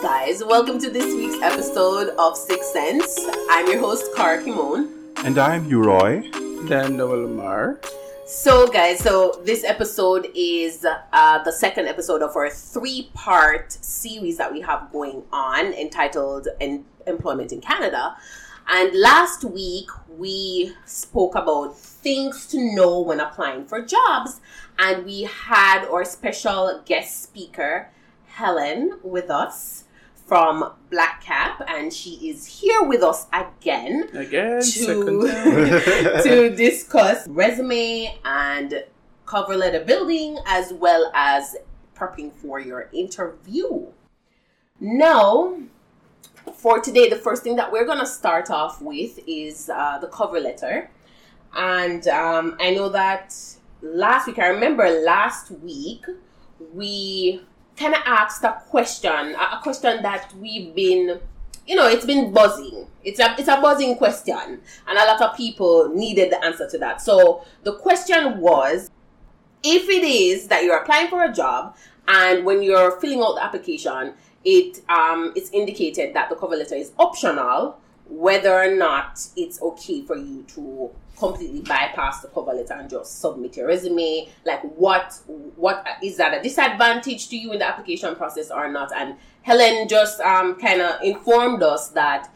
guys? Welcome to this week's episode of Six Sense. I'm your host, Cara Kimon. And I'm Uroy. Dan Noel Lamar. So, guys, so this episode is uh, the second episode of our three part series that we have going on entitled en- Employment in Canada. And last week we spoke about things to know when applying for jobs, and we had our special guest speaker, Helen, with us from Black Cap, and she is here with us again Again, to, to discuss resume and cover letter building as well as prepping for your interview. Now, for today, the first thing that we're going to start off with is uh, the cover letter. And um, I know that last week, I remember last week, we kind of asked a question, a question that we've been, you know, it's been buzzing. It's a it's a buzzing question, and a lot of people needed the answer to that. So the question was, if it is that you're applying for a job, and when you're filling out the application, it um it's indicated that the cover letter is optional, whether or not it's okay for you to completely bypass the cover letter and just submit your resume like what what is that a disadvantage to you in the application process or not? And helen just um, kind of informed us that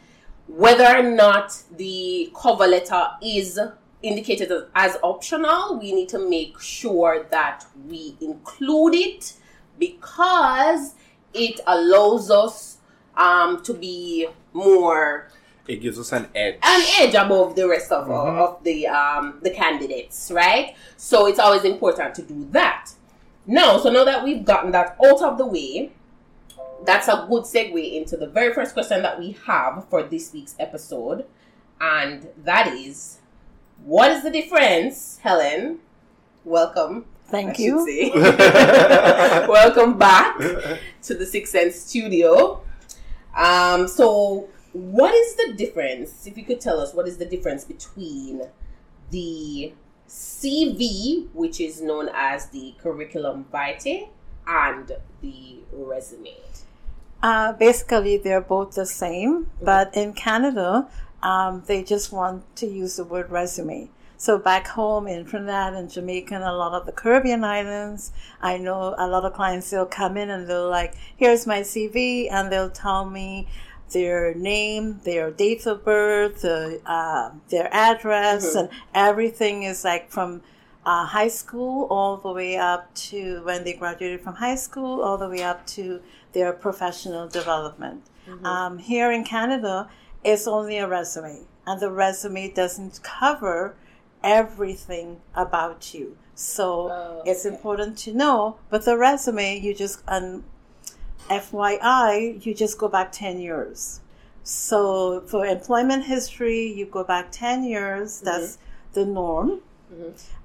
whether or not the cover letter is indicated as, as optional we need to make sure that we include it because it allows us um, to be more It gives us an edge. an edge above the rest of, of the um, the candidates, right? So it's always important to do that. Now, so now that we've gotten that out of the way, that's a good segue into the very first question that we have for this week's episode, and that is, what is the difference, Helen? Welcome. Thank I you. say. Welcome back to the Six Sense studio. Um, so, what is the difference? If you could tell us, what is the difference between the CV, which is known as the curriculum vitae, and the resume? Uh, basically, they're both the same, but in Canada, um, they just want to use the word resume. So back home in Trinidad and Jamaica and a lot of the Caribbean islands, I know a lot of clients they'll come in and they'll like, here's my CV, and they'll tell me their name, their date of birth, the, uh, their address, Mhm. and everything is like from uh, high school all the way up to when they graduated from high school, all the way up to their professional development. Um, here in Canada, it's only a resume, and the resume doesn't cover everything about you. So Oh, it's important to know. But the resume, you just um, FYI, you just go back ten years. So for employment history, you go back ten years. That's the norm.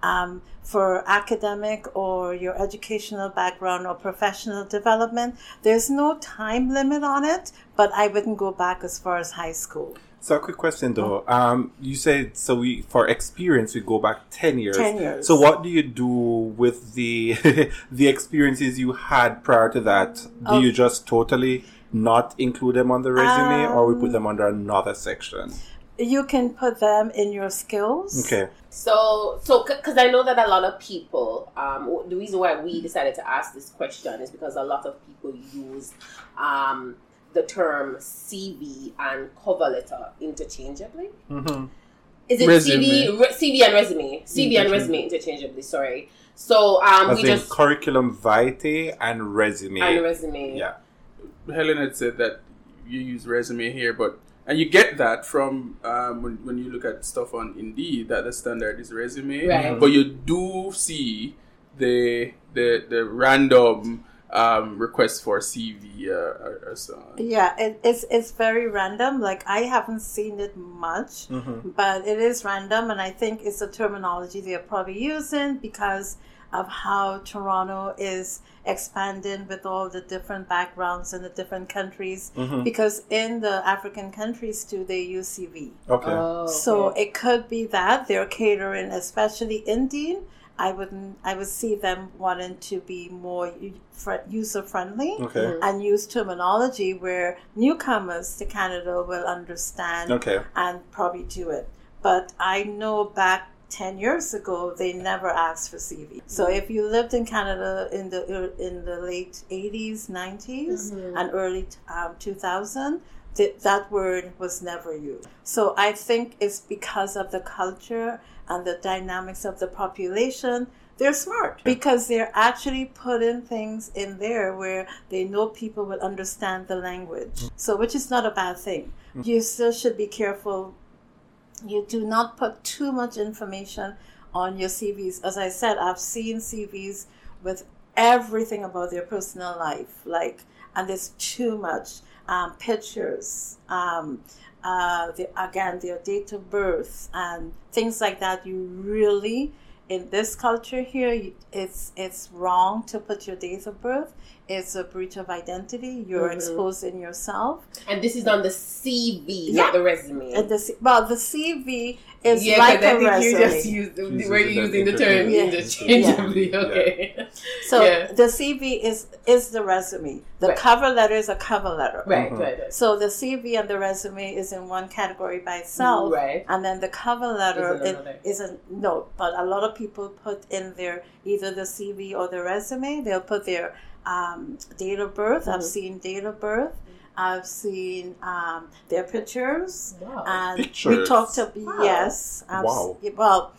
Um, for academic or your educational background or professional development, there's no time limit on it, but I wouldn't go back as far as high school. So a quick question though. Um, you said so we for experience we go back ten years. 10 years. So what do you do with the the experiences you had prior to that? Do Oh. you just totally not include them on the resume, or we Um, put them under another section? You can put them in your skills. Okay. So, so because I know that a lot of people, um, the reason why we decided to ask this question is because a lot of people use um, the term CV and cover letter interchangeably. Mm-hmm. Is it Resume. CV, re- CV and resume, CV and resume interchangeably? Sorry. So um, As we in just curriculum vitae and resume. and resume. yeah. Helen had said that you use resume here, but and you get that from um, when, when you look at stuff on Indeed that the standard is resume, Right. but you do see the the the random um, request for CV uh, or, or so on. Yeah, it, it's it's very random. Like I haven't seen it much, Mm-hmm. but it is random, and I think it's a terminology they're probably using because of how Toronto is expanding with all the different backgrounds and the different countries. Mhm. Because in the African countries too, they use CV. Okay. Oh, So okay. it could be that they're catering, especially Indian I wouldn't. I would see them wanting to be more user friendly Okay. Mm-hmm. and use terminology where newcomers to Canada will understand Okay. and probably do it. But I know back 10 years ago, they never asked for CV. So if you lived in Canada in the uh, in the late 80s, 90s, mm-hmm. and early um, 2000, th- that word was never used. So I think it's because of the culture and the dynamics of the population. They're smart because they're actually putting things in there where they know people will understand the language. Mm-hmm. So, which is not a bad thing. Mm-hmm. You still should be careful you do not put too much information on your CVs. As I said, I've seen CVs with everything about their personal life, like, and there's too much um, pictures. Um, uh, the, again, their date of birth and things like that. You really, in this culture here, it's it's wrong to put your date of birth. It's a breach of identity. You're Mhm. exposing yourself. And this is on the CV, Yeah. not the resume. And the C- well, the CV is yeah, like 'cause I a think resume. you just used the, She's were using you using the term Yeah. interchangeably? Yeah. Okay. So Yeah. the CV is is the resume. The Right. cover letter is a cover letter. Right, Mhm. right, right. So the CV and the resume is in one category by itself, Right. and then the cover letter Is in it another. is a no. But a lot of people put in their either the CV or the resume. They'll put their um, date of birth. I've Mhm. seen date of birth. I've seen um, their pictures. Wow. And we talked to Wow. yes. I've Wow. s- Well,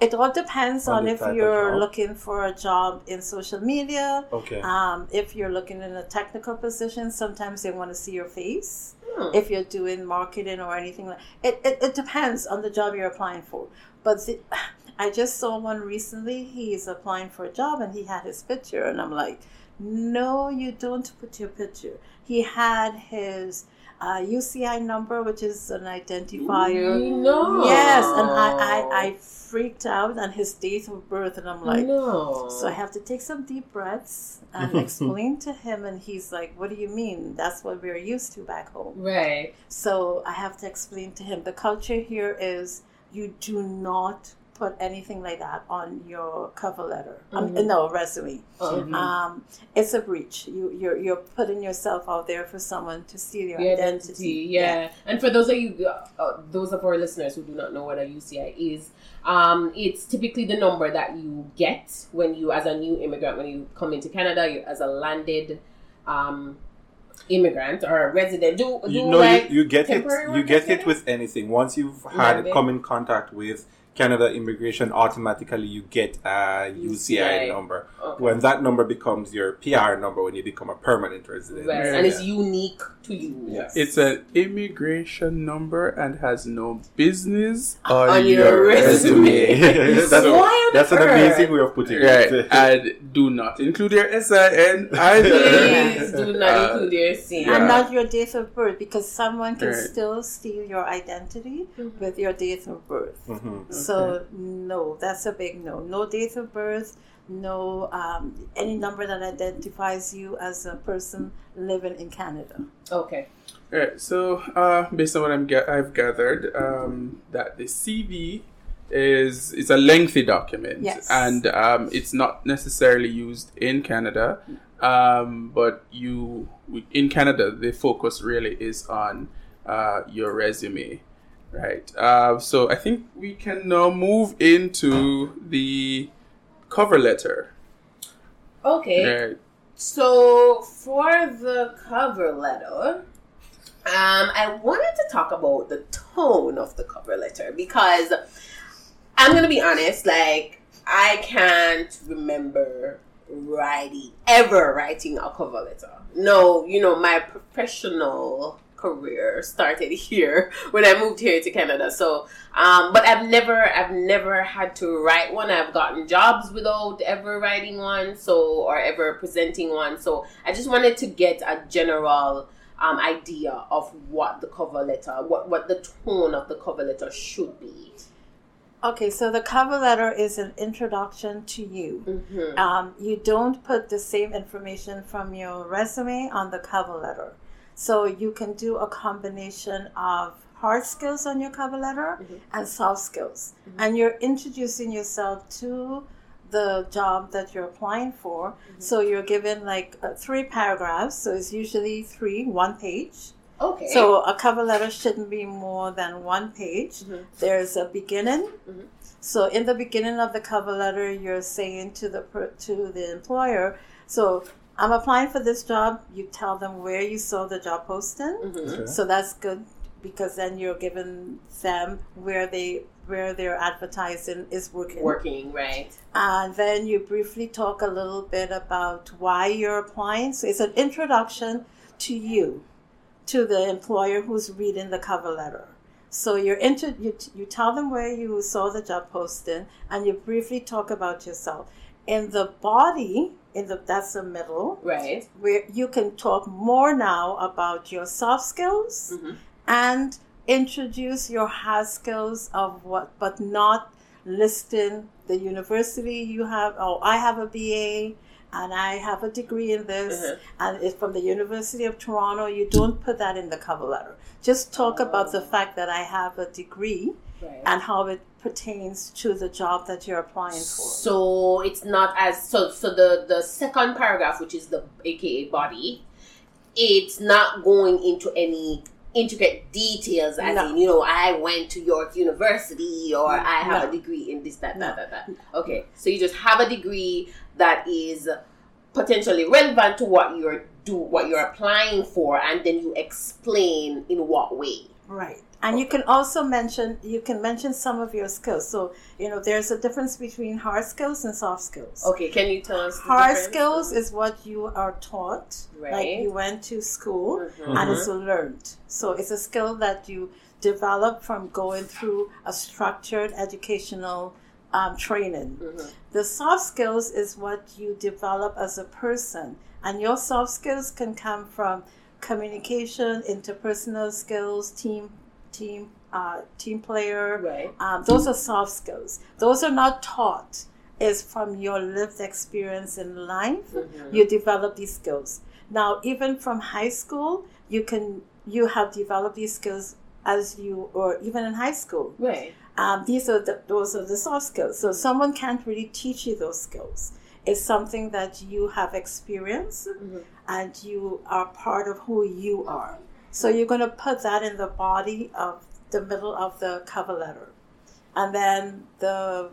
it all depends On on, if you're looking for a job in social media. Okay. Um, if you're looking in a technical position, sometimes they want to see your face. Hmm. If you're doing marketing or anything like it, it, it depends on the job you're applying for. But the, I just saw one recently. He's applying for a job and he had his picture, and I'm like, no, you don't put your picture. He had his uh, UCI number, which is an identifier. No. Yes, and I, I, I freaked out and his date of birth, and I'm like, no. so I have to take some deep breaths and explain to him, and he's like, "What do you mean? That's what we're used to back home." right. So I have to explain to him. The culture here is you do not put anything like that on your cover letter. Um, Mhm. no resume. Um, Um, it's a breach. You you're you're putting yourself out there for someone to steal your the identity. identity, yeah. And for those of you, uh, uh, those of our listeners who do not know what a UCI is, um, it's typically the number that you get when you, as a new immigrant, when you come into Canada, you, as a landed um, immigrant or a resident. Do, do you know like you, you get it you get it with anything once you've had Landed. come in contact with canada immigration automatically you get a uci UCI. number Okay. when that number becomes your pr number when you become a permanent resident Right. Yeah. and it's unique to you. Yes. It's an immigration number and has no business on, On your your resume. that's, So- that's an amazing way of putting Right, it and do not include your SIN either. Please do not Uh, include your sin. Yeah. And not your date of birth because someone can Right. still steal your identity Mhm. with your date of birth. Mhm. So no, that's a big no. No date of birth, no um, any number that identifies you as a person living in Canada. Okay. Alright, so uh, based on what I'm ga- I've gathered, um, that the CV is is a lengthy document, Yes. and um, it's not necessarily used in Canada, um, but you in Canada the focus really is on uh, your resume, right? Uh, so I think we can now move into the cover letter. Okay. Right. So for the cover letter, um, I wanted to talk about the tone of the cover letter because I'm gonna be honest, like I can't remember writing ever writing a cover letter. No, you know, my professional career started here when I moved here to Canada. So um, but I've never, I've never had to write one. I've gotten jobs without ever writing one, so or ever presenting one. So I just wanted to get a general um, idea of what the cover letter, what what the tone of the cover letter should be. Okay, so the cover letter is an introduction to you. Mm-hmm. Um, you don't put the same information from your resume on the cover letter. So you can do a combination of hard skills on your cover letter Mhm. and soft skills. Mhm. And you're introducing yourself to the job that you're applying for. So you're given like uh, three paragraphs. So it's usually three, one page. Okay. So a cover letter shouldn't be more than one page. Mhm. There's a beginning. Mhm. So in the beginning of the cover letter, you're saying to the per- to the employer, so I'm applying for this job. You tell them where you saw the job posting. Mhm. Okay. So that's good because then you're giving them where they where their advertising is working. working right. And then you briefly talk a little bit about why you're applying. So it's an introduction to you, to the employer who's reading the cover letter. So you're into, you, you tell them where you saw the job posting and you briefly talk about yourself. In the body, in the that's the middle, Right. where you can talk more now about your soft skills Mhm. and introduce your hard skills of what, but not listing the university you have. Oh, I have a BA and I have a degree in this, Mhm. and it's from the University of Toronto. You don't put that in the cover letter. Just talk about the fact that I have a degree Right. and how it pertains to the job that you're applying for. So it's not as so. So the the second paragraph, which is the AKA body, it's not going into any intricate details. As No. in, you know, I went to York University, or I have No. a degree in this, that, No. that, that, that. Okay, so you just have a degree that is potentially relevant to what you're do what you're applying for, and then you explain in what way. Right. And you can also mention you can mention some of your skills. So, you know, there's a difference between hard skills and soft skills. Okay, can you tell us Hard skills is what you are taught. Like you went to school Mhm. and it's learned. So it's a skill that you develop from going through a structured educational um, training. Mhm. The soft skills is what you develop as a person. And your soft skills can come from communication, interpersonal skills, team team uh, team player. Right. Um, those are soft skills. Those are not taught. Is from your lived experience in life. Mhm. You develop these skills. Now, even from high school, you can you have developed these skills as you or even in high school. Right. Um, these are the, those are the soft skills. So someone can't really teach you those skills. It's something that you have experienced Mhm. and you are part of who you are. So you're going to put that in the body of the middle of the cover letter. And then the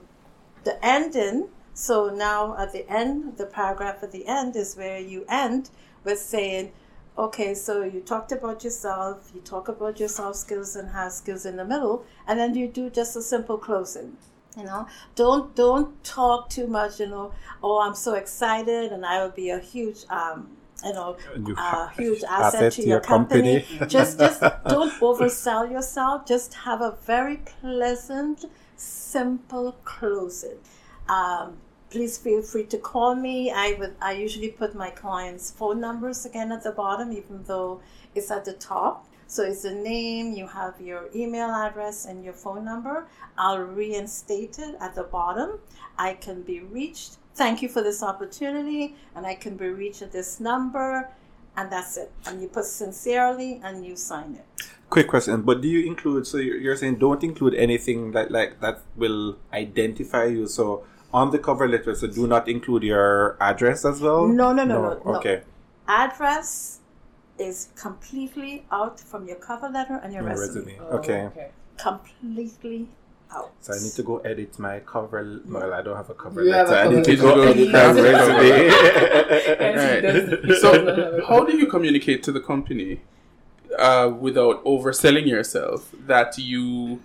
the ending, so now at the end, the paragraph at the end is where you end with saying, okay, so you talked about yourself, you talk about your soft skills and hard skills in the middle, and then you do just a simple closing. You know, don't don't talk too much. You know, oh, I'm so excited, and I will be a huge, um, you know, You a huge asset to your company. just just don't oversell yourself. Just have a very pleasant, simple closing. Um, please feel free to call me. I would I usually put my clients' phone numbers again at the bottom, even though it's at the top. So it's a name, you have your email address and your phone number. I'll reinstate it at the bottom. I can be reached. Thank you for this opportunity, and I can be reached at this number, and that's it. And you put sincerely, and you sign it. Quick question, but do you include? So you're you're saying don't include anything that like that will identify you. So on the cover letter, so do not include your address as well. No, no, no, no, no. Okay, Address is completely out from your cover letter and your my resume. resume. Oh, Okay, Completely out. so I need to go edit my cover. Well, I don't have a cover You have letter. I need cover to go letter. edit my You have a resume. Right. So, how do you communicate to the company uh, without overselling yourself that you,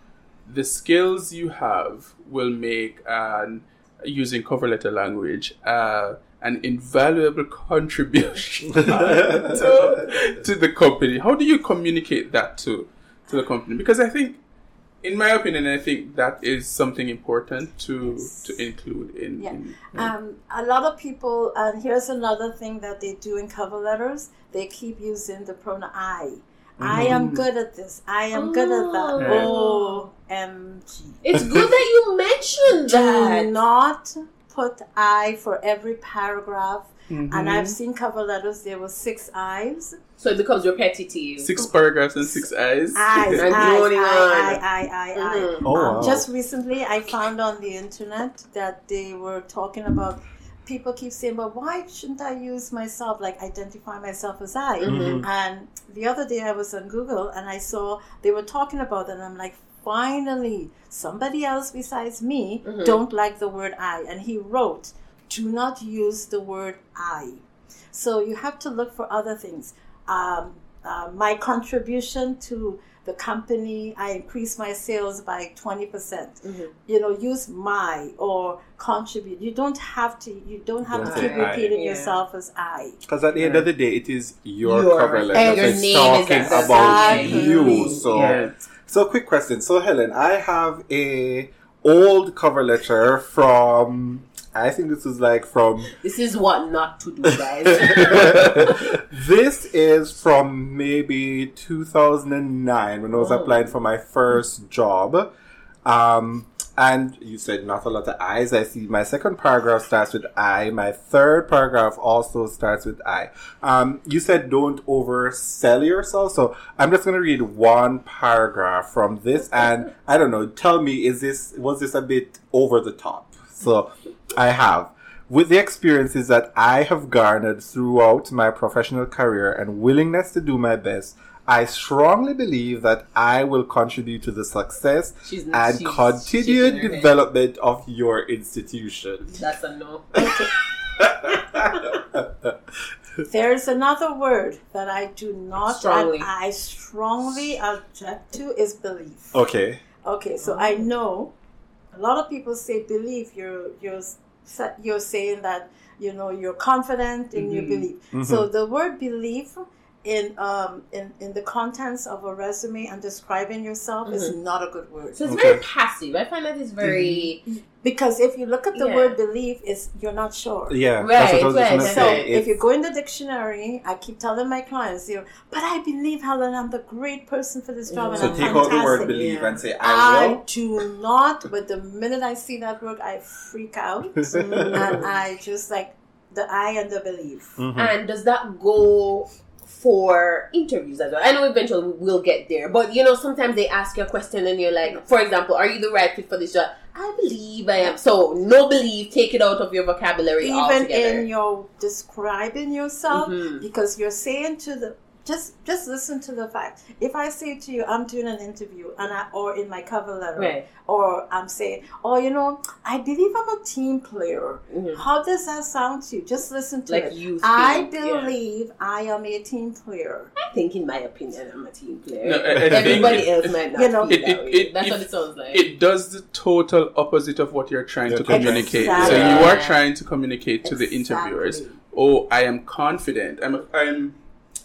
the skills you have, will make an using cover letter language uh, an invaluable contribution to, to the company? How do you communicate that to to the company? Because I think. In my opinion, I think that is something important to Yes. to include in. Yeah. in- Um, a lot of people, and here's another thing that they do in cover letters, they keep using the pronoun I. I am good at this. I am good at that. Oh. OMG. It's good that you mentioned that. Do that. not put I for every paragraph. Mhm. And I've seen cover letters, there were six I's. So it becomes repetitive. Six paragraphs and six eyes. Eyes, And eyes, droning eye, on. eye, eye, eye, eye. Mhm. Oh, Um, wow. Just recently, I found on the internet that they were talking about. People keep saying, "But why shouldn't I use myself, like identify myself as I?" Mhm. And the other day, I was on Google and I saw they were talking about it, and I'm like, "Finally, somebody else besides me Mhm. don't like the word I." And he wrote, "Do not use the word I." So you have to look for other things. Um, uh, my contribution to the company, I increase my sales by 20%. percent Mhm. You know, use my or contribute. You don't have to, you don't have Don't to say keep I. repeating Yeah. yourself as I. Because at the end of the day, it is your, Your- cover letter. your it's name talking at the about you. So, Yeah. so quick question. So, Helen, I have a old cover letter from. I think this is like from. This is what not to do, guys. this is from maybe 2009 when I was Oh. applying for my first job. Um, and you said not a lot of I's. I see my second paragraph starts with I. My third paragraph also starts with I. Um, you said don't oversell yourself. So I'm just going to read one paragraph from this. And I don't know, tell me, is this, was this a bit over the top? So I have. With the experiences that I have garnered throughout my professional career and willingness to do my best, I strongly believe that I will contribute to the success She's- and she's continued shaking her head. development of your institution. That's a no. There's another word that I do not, Strongly. and I strongly object to is belief. okay. Okay, so I know a lot of people say belief. You're you're sa- you're saying that you know you're confident in your Mhm. belief. So the word belief in um in, in the contents of a resume and describing yourself is not a good word. So it's Okay. very passive. I find that it's very Because if you look at the Yeah. word belief, is you're not sure. Yeah, Right, that's what I was right, going right. So say. if you go in the dictionary, I keep telling my clients, you know, but I believe Helen, I'm the great person for this job, and so I'm take out the word fantastic." believe Yeah. and say I I will. do not, but the minute I see that word, I freak out, and I just like the I and the belief. Mhm. And does that go for interviews as well? I know eventually we'll get there, but you know, sometimes they ask you a question and you're like, for example, are you the right fit for this job? I believe I am. So no believe, take it out of your vocabulary Even altogether. in your describing yourself, Mhm. because you're saying to the just just listen to the fact. If I say to you, I'm doing an interview, and I or in my cover letter, Right. or I'm saying, oh, you know, I believe I'm a team player. Mhm. How does that sound to you? Just listen to Like it. you I think, yeah. believe I am a team player. I think, in my opinion, I'm a team player. No, I- I Everybody it- else might not You know- feel It- that it- That's it- what it sounds like. It does the total opposite of what you're trying You're to trying to- communicate. So you are trying to communicate to the interviewers, "Oh, I am confident. I'm I'm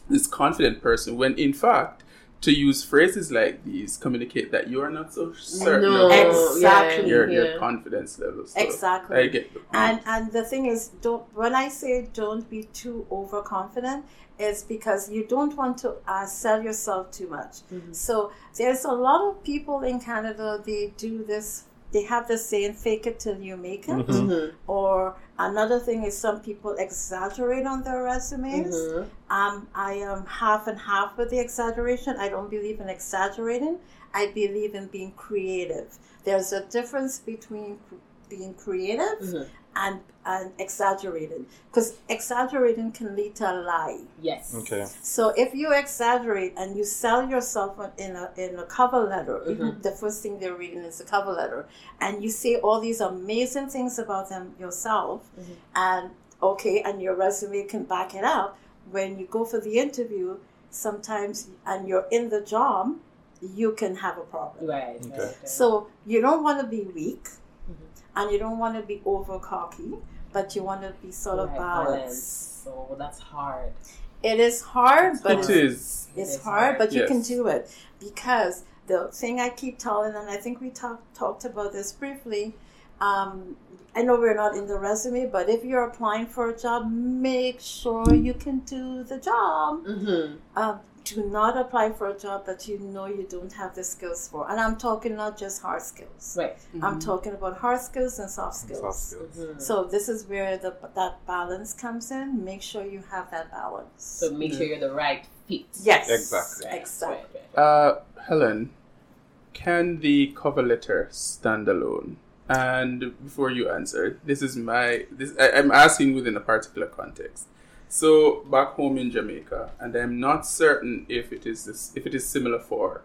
this confident person." When in fact, to use phrases like these communicate that you are not so certain no, of Exactly. your, yeah. your confidence levels. So Exactly. I get the point. And and the thing is, don't when I say don't be too overconfident, is because you don't want to uh, sell yourself too much. So there's a lot of people in Canada. They do this. They have this saying, "Fake it till you make it." Mhm. Or another thing is some people exaggerate on their resumes. Mhm. Um, I am half and half with the exaggeration. I don't believe in exaggerating. I believe in being creative. There's a difference between being creative Mhm. And and exaggerating because exaggerating can lead to a lie. Yes. Okay. So if you exaggerate and you sell yourself in a in a cover letter, even mm-hmm. the first thing they're reading is the cover letter, and you say all these amazing things about them yourself, mm-hmm. and okay, and your resume can back it up. When you go for the interview, sometimes and you're in the job, you can have a problem. Right. Okay. right, right. So you don't want to be weak, and you don't want to be over cocky, but you want to be sort of Right, balanced. So that's hard. It is hard, but it it's, is. it's It is hard, hard. but you can do it because the thing I keep telling, and I think we talked talked about this briefly. Um, I know we're not in the resume, but if you're applying for a job, make sure you can do the job. Mm-hmm. Um, do not apply for a job that you know you don't have the skills for. And I'm talking not just hard skills. Right. I'm talking about hard skills and soft skills. Soft skills. Mhm. So this is where the that balance comes in. Make sure you have that balance. So make sure you're the right fit. Yes. Exactly. Exactly. Uh, Helen, can the cover letter stand alone? And before you answer, this is my this I, I'm asking within a particular context. So back home in Jamaica, and I'm not certain if it is this if it is similar for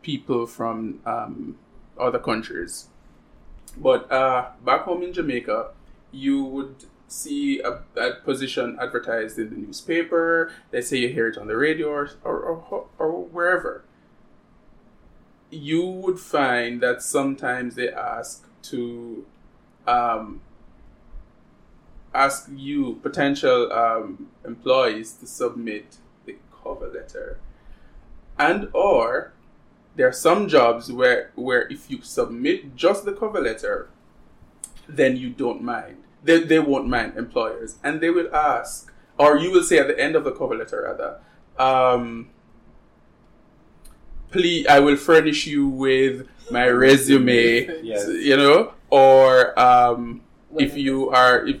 people from um, other countries. But uh, back home in Jamaica, you would see a, a position advertised in the newspaper. Let's say you hear it on the radio or, or, or, or wherever. You would find that sometimes they ask to um, ask you, potential um, employees, to submit the cover letter. And or there are some jobs where where if you submit just the cover letter, then you don't mind. They, they won't mind employers, and they will ask, or you will say at the end of the cover letter rather, um, please, I will furnish you with my resume, Yes. you know, or um, if you are, if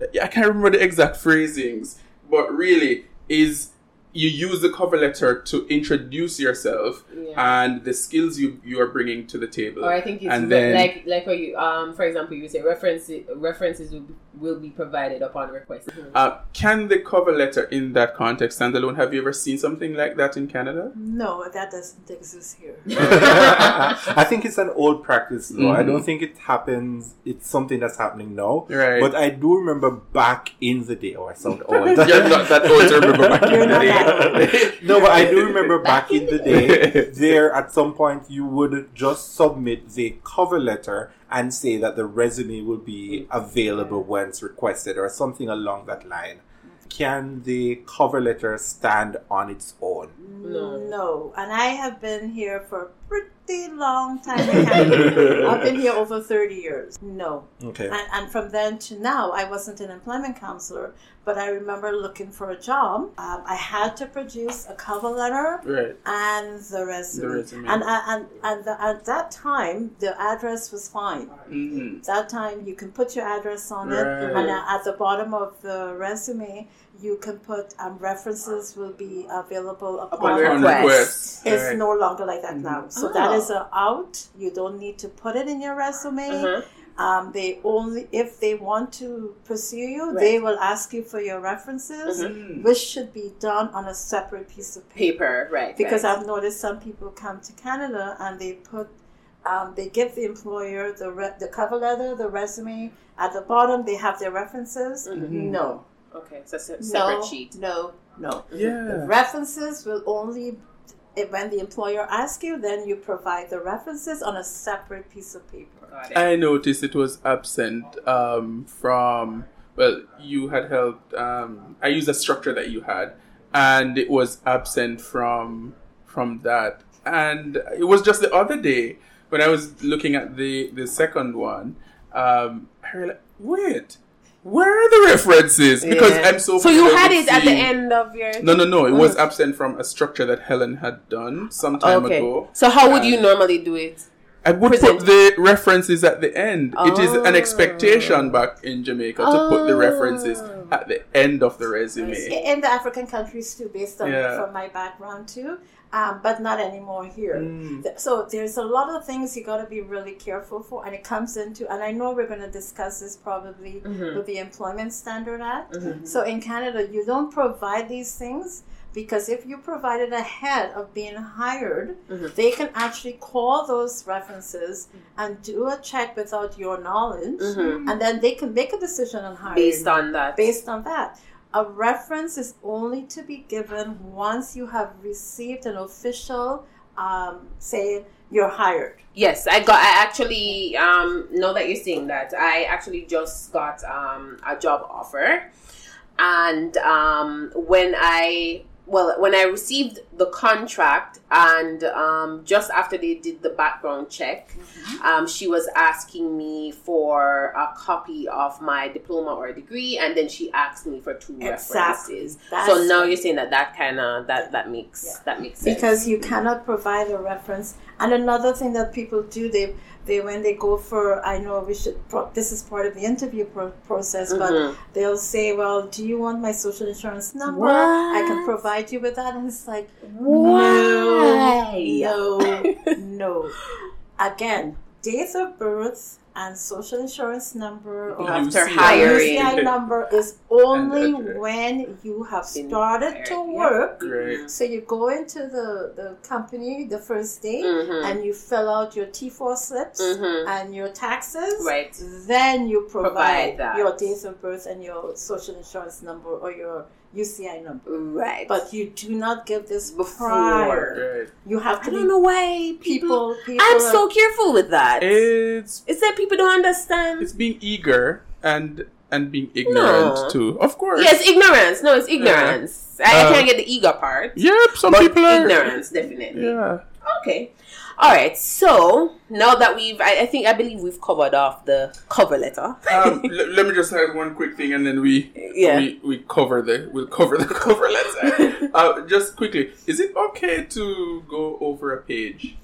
I can't remember the exact phrasings, but really is you use the cover letter to introduce yourself Yeah. and the skills you you are bringing to the table. Or I think it's and re- then like like how you um for example you say references references will be, will be provided upon request. uh, can the cover letter in that context stand alone? Have you ever seen something like that in Canada? No, that doesn't exist here. I think it's an old practice though. I Mhm. don't think it happens. It's something that's happening now. Right. But I do remember back in the day. Oh, I sound old. You're not that old to remember back in the day. no, but I do remember back in the day, there at some point you would just submit the cover letter and say that the resume will be available once requested or something along that line. Can the cover letter stand on its own? No. No. And I have been here for a pretty long time. in I've been here over 30 years. No. Okay. And, and from then to now, I wasn't an employment counselor, but I remember looking for a job. Um, I had to produce a cover letter Right. and the resume. The resume. And, and, and, and the, at that time, the address was fine. Mhm. That time, you can put your address on it, and uh, at the bottom of the resume, you can put um, references will be available upon, Upon request. request. It's Right. no longer like that now. So that Oh. is a out. You don't need to put it in your resume. Uh-huh. Um, they only if they want to pursue you, Right. they will ask you for your references, Mhm. which should be done on a separate piece of paper. Paper, right? Because right. I've noticed some people come to Canada and they put, um, they give the employer the re- the cover letter, the resume. At the bottom, they have their references. Mhm. No, okay, so se- separate no, sheet. no, no. Yeah. References will only when the employer asks you, then you provide the references on a separate piece of paper. I noticed it was absent um, from. Well, you had helped. Um, I used a structure that you had, and it was absent from from that. And it was just the other day when I was looking at the the second one. Um, I realized, wait, where are the references? Because Yeah. I'm so. So you had with it at the end of your. No, no, no. It was Mhm. absent from a structure that Helen had done some time Okay. ago. So how would you normally do it? I would Present. put the references at the end. It is an Oh. expectation back in Jamaica to put the references Oh. at the end of the resume. In the African countries too, based on Yeah. from my background too, um, but not anymore here. Mm. So there's a lot of things you got to be really careful for, and it comes into. And I know we're going to discuss this probably Mhm. with the Employment Standard Act. Mhm. So in Canada, you don't provide these things because if you provide it ahead of being hired, Mhm. they can actually call those references and do a check without your knowledge, Mhm. and then they can make a decision on hiring Based on that. based on that. A reference is only to be given once you have received an official um, saying you're hired. Yes, I got. I actually um know that you're saying that. I actually just got um a job offer, and um when I well when I received the contract and um just after they did the background check, um she was asking me for a copy of my diploma or degree, and then she asked me for two Exactly. references. That's so now you're saying that that kind of that that makes Yeah. that makes sense because you cannot provide a reference. And another thing that people do, they they when they go for I know we should pro- this is part of the interview pro- process, but Mhm. they'll say, "Well, do you want my social insurance number? I can provide you with that." And it's like, Why? no, no. Again, dates of birth and social insurance number or After UCI. hiring. UCI number is only And address. when you have started to hired, yeah. work. So you go into the, the company the first day Mhm. and you fill out your T4 slips Mhm. and your taxes. Right. Then you provide, Provide your date of birth and your social insurance number or your UCI number. Right. But you do not give this Before. prior. Great. You have to. I don't know why people. people. people I'm are- so careful with that. It's It's that people don't understand. it's being eager and and being ignorant No. too. Of course. Yes, ignorance. No, it's ignorance. I, I Uh, can't get the ego part. Yep. Some but people are. ignorance, definitely. Yeah. Okay. All right. So now that we've, I, I think, I believe we've covered off the cover letter. Um, l- let me just add one quick thing, and then we Yeah. we, we cover the we'll cover the cover letter. uh, just quickly, is it okay to go over a page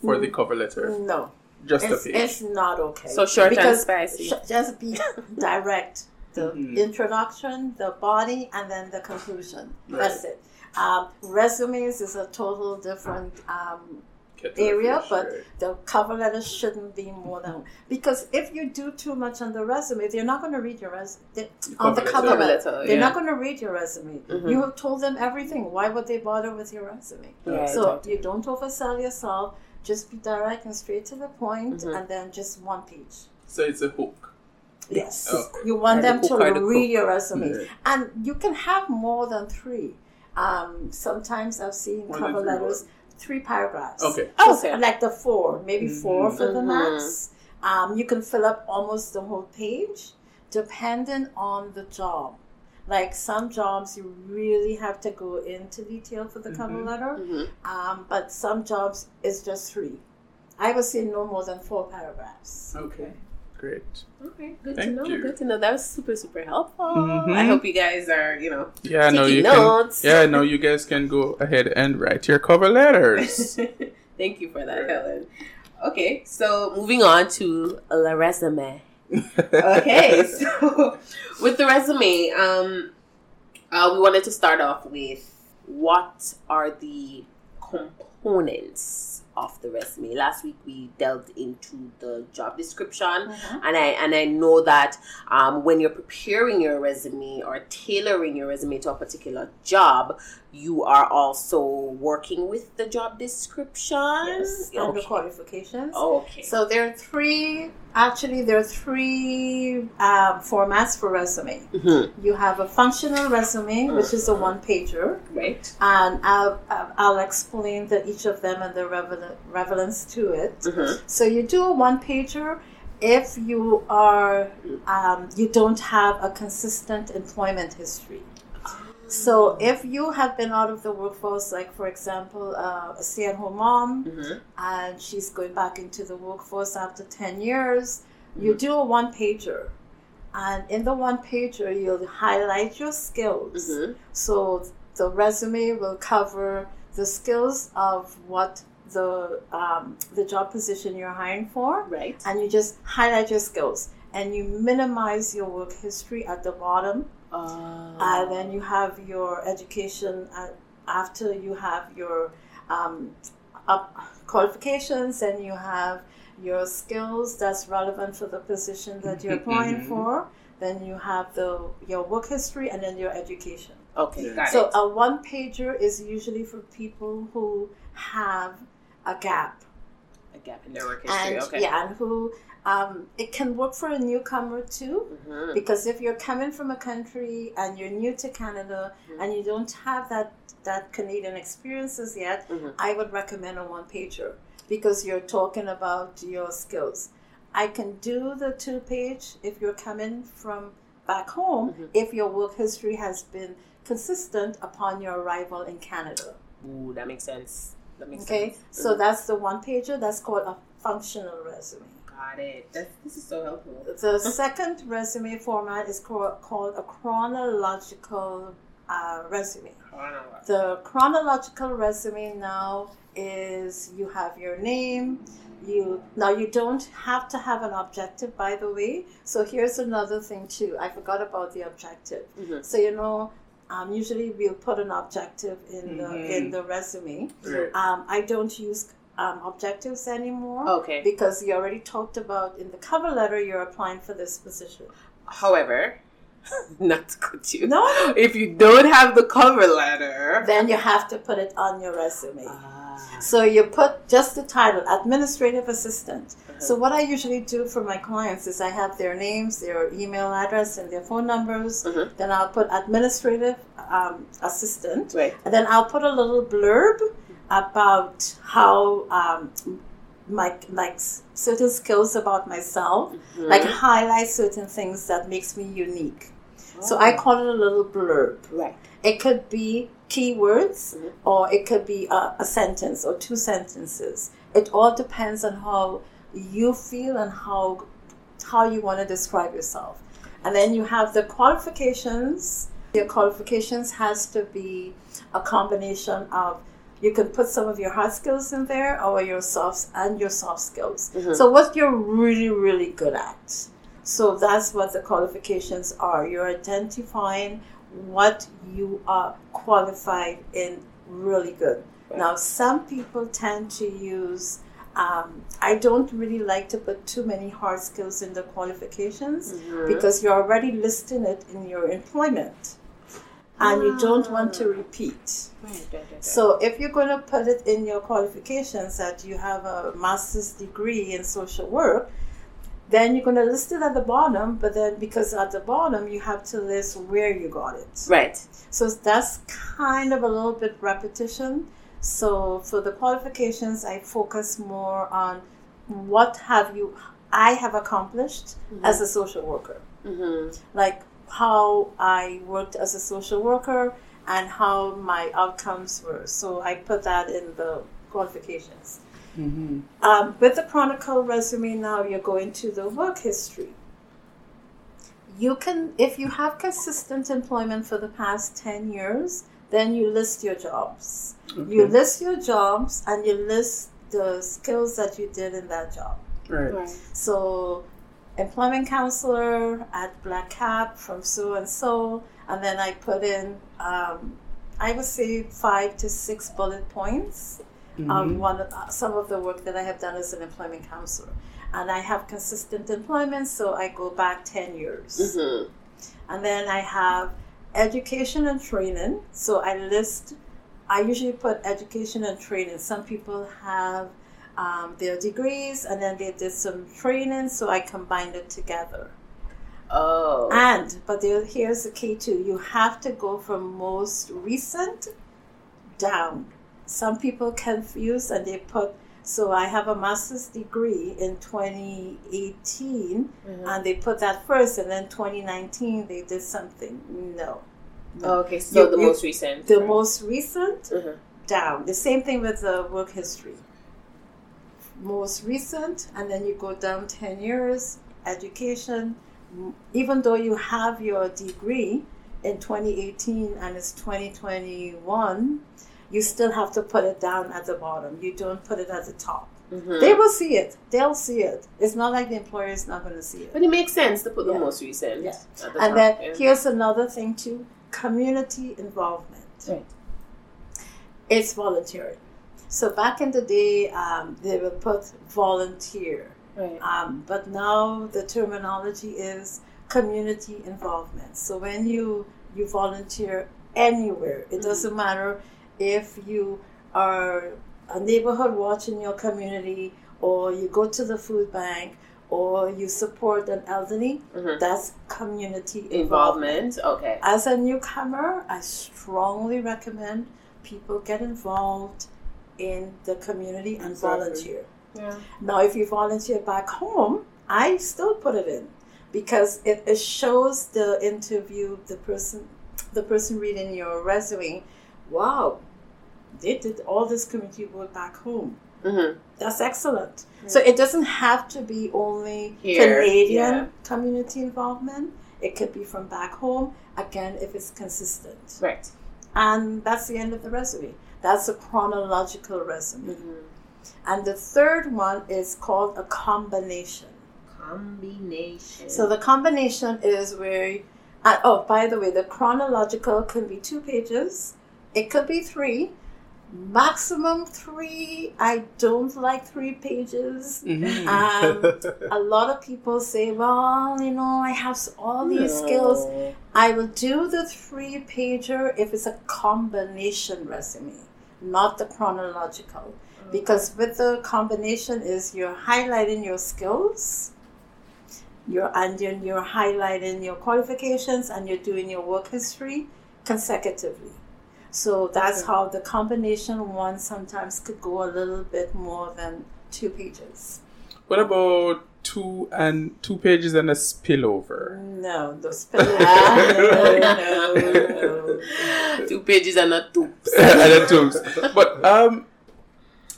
for the cover letter? No, Just a page. it's not okay. So short and because spicy. sh- just be direct. The Mhm. introduction, the body, and then the conclusion. Right. That's it. Um, resumes is a total different um, Get to the area, fish, but right. the cover letter shouldn't be more than because if you do too much on the resume, they're not going to read your resume on the Cover cover letter. letter. They're yeah. not going to read your resume. Mhm. You have told them everything. Why would they bother with your resume? Right. So you don't oversell yourself. Just be direct and straight to the point, Mhm. and then just one page. so it's a hook. Yes, Oh. you want Or them to or read cook. your resume, Yeah. and you can have more than three. Um, sometimes I've seen More cover three letters, three paragraphs. Okay. Oh, okay. like the four, maybe four for the Mhm. max. Um, you can fill up almost the whole page, depending on the job. Like some jobs, you really have to go into detail for the cover Mhm. letter, Mhm. um, but some jobs is just three. I would say no more than four paragraphs. Okay. Great. Okay, good Thank to know. you. Good to know. That was super, super helpful. Mhm. I hope you guys are, you know, Yeah, no, you notes. can. Yeah, no, you guys can go ahead and write your cover letters. Thank you for that, Helen. Okay, so moving on to la resume. Okay, so with the resume, um, uh, we wanted to start off with what are the components of the resume. Last week we delved into the job description, and I and I know that um, when you're preparing your resume or tailoring your resume to a particular job, you are also working with the job description. Yes, and the qualifications. Okay. So there are three. Actually, there are three um, formats for resume. Mhm. You have a functional resume, which is a one pager, right. and I'll I'll- explain the, each of them and the revel- relevance to it. Mhm. So you do a one pager if you are um, you don't have a consistent employment history. So if you have been out of the workforce, like for example, uh, a stay-at-home mom, Mhm. and she's going back into the workforce after 10 years, you do a one pager. And in the one pager, you'll highlight your skills. Mhm. So the resume will cover the skills of what the um, the job position you're hiring for, Right. and you just highlight your skills and you minimize your work history at the bottom Uh, and then you have your education uh, after you have your um, up qualifications and you have your skills that's relevant for the position that you're applying Mhm. for then you have the your work history and then your education okay. Yeah. Got so it. a one pager is usually for people who have a gap a gap in their work history. and okay. yeah and who um, it can work for a newcomer too Mhm. because if you're coming from a country and you're new to Canada Mhm. and you don't have that that Canadian experiences yet, Mhm. I would recommend a one pager because you're talking about your skills. I can do the two page if you're coming from back home Mhm. if your work history has been consistent upon your arrival in Canada. Ooh, that makes sense. That makes Okay, sense. so Mhm. that's the one pager. That's called a functional resume. Got it. That's, this is so helpful. The second resume format is called, called a chronological uh, resume. The chronological resume now is you have your name, you now you don't have to have an objective by the way so here's another thing too i forgot about the objective Mhm. so you know um, usually we'll put an objective in the Mhm. in the resume Right. um, i don't use um, objectives anymore Okay. because you already talked about in the cover letter you're applying for this position However, not to cut you. no If you don't have the cover letter, then you have to put it on your resume Ah. So you put just the title, administrative assistant. Uh-huh. So what I usually do for my clients is I have their names, their email address, and their phone numbers. Mhm. Then I'll put administrative um, assistant, right. and then I'll put a little blurb about how um, my like certain skills about myself, Mm-hmm. like highlight certain things that makes me unique. So I call it a little blurb. right. It could be keywords Mhm. or it could be a, a sentence or two sentences. It all depends on how you feel and how how you want to describe yourself. And then you have the qualifications. Your qualifications has to be a combination of you can put some of your hard skills in there or your soft and your soft skills. Mhm. So what you're really really good at. So that's what the qualifications are. You're identifying what you are qualified in really good. Now, some people tend to use, um, I don't really like to put too many hard skills in the qualifications Mhm. because you're already listing it in your employment and you don't want to repeat. Right, right, right, right. So if you're going to put it in your qualifications that you have a master's degree in social work, then you're going to list it at the bottom, but then because at the bottom you have to list where you got it. right. So that's kind of a little bit repetition. So for the qualifications, I focus more on what have you I have accomplished as a social worker Mm-hmm. like how I worked as a social worker and how my outcomes were. So I put that in the qualifications. Mm-hmm. Um, with the Chronicle resume now, you're going to the work history. You can, if you have consistent employment for the past 10 years, then you list your jobs. You list your jobs and you list the skills that you did in that job. Right. Right. So, employment counselor at Black Cap from so and so, and then I put in, um, I would say five to six bullet points of Mhm. one of, uh, some of the work that I have done as an employment counselor, and I have consistent employment, so I go back ten years, Mm-hmm. and then I have education and training. So I list. I usually put education and training. Some people have um, their degrees and then they did some training, so I combined it together. Oh. And but there, here's the key too: you have to go from most recent down. Some people confuse and they put. So I have a master's degree in 2018, Mhm. and they put that first, and then 2019 they did something. No, Oh, okay, so You- the you- most recent. the most recent Mhm. down. The same thing with the work history. Most recent, and then you go down 10 years, education. Even though you have your degree in 2018 and it's 2021, you still have to put it down at the bottom. You don't put it at the top. Mhm. They will see it. They'll see it. It's not like the employer is not going to see it. But it makes sense to put the Yeah. most recent. Yeah. at the And top, then yeah. here's another thing too community involvement. Right. It's volunteering. So back in the day, um, they would put volunteer, Right. um, but now the terminology is community involvement. So when you you volunteer anywhere, it doesn't matter if you are a neighborhood watch in your community, or you go to the food bank, or you support an elderly. Mhm. That's community involvement. Involvement. Okay. As a newcomer, I strongly recommend people get involved in the community and Exactly. volunteer. Yeah. Now, if you volunteer back home, I still put it in because it, it shows the interview, the person, the person reading your resume. Wow, they did all this community work back home. Mm-hmm. That's excellent. So it doesn't have to be only Here, Canadian yeah. community involvement. It could be from back home. Again, if it's consistent, Right. and that's the end of the resume. That's a chronological resume. Mm-hmm. And the third one is called a combination. Combination. So the combination is where, uh, oh, by the way, the chronological can be two pages. It could be three, maximum three. I don't like three pages. Mhm. Um, a lot of people say, well, you know, I have all these skills. I will do the three pager if it's a combination resume, not the chronological. Because with the combination is you're highlighting your skills, you're and you're, you're highlighting your qualifications and you're doing your work history consecutively. So that's Okay. how the combination one sometimes could go a little bit more than two pages. What about two and two pages and a spillover? No, the spelling. no, no, no. Two pages and not two. and then tubes. But um,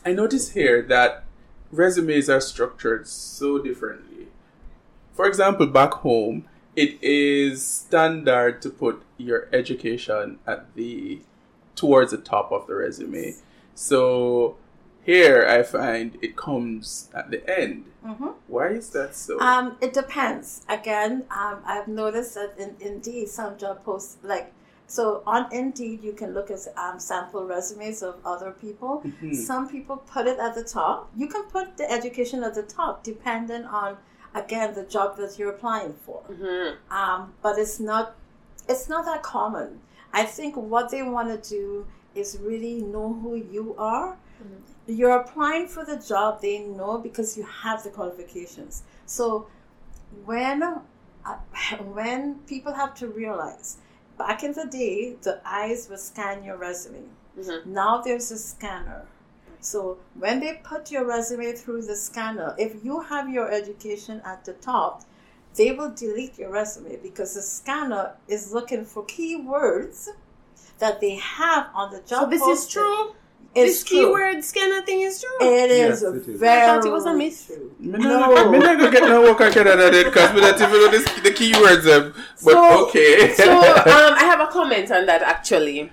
I notice here that resumes are structured so differently. For example, back home, it is standard to put your education at the towards the top of the resume. So here, I find it comes at the end. Mhm. Why is that so? Um, it depends. Again, um, I've noticed that in Indeed, some job posts like so on Indeed, you can look at um, sample resumes of other people. Mhm. Some people put it at the top. You can put the education at the top, depending on again the job that you're applying for. Mhm. Um, but it's not it's not that common. I think what they want to do is really know who you are. You're applying for the job they know because you have the qualifications. So when uh, when people have to realize back in the day the eyes would scan your resume. Mhm. Now there's a scanner. So when they put your resume through the scanner, if you have your education at the top, they will delete your resume because the scanner is looking for keywords that they have on the job. So this is true. It's this true. keyword scanner thing is true. It is Yes, it is. very I thought it was a myth. true. Me not me not gonna get no work I can out of it because we don't even know this, the keywords. Um, but So- okay. so um, I have a comment on that actually.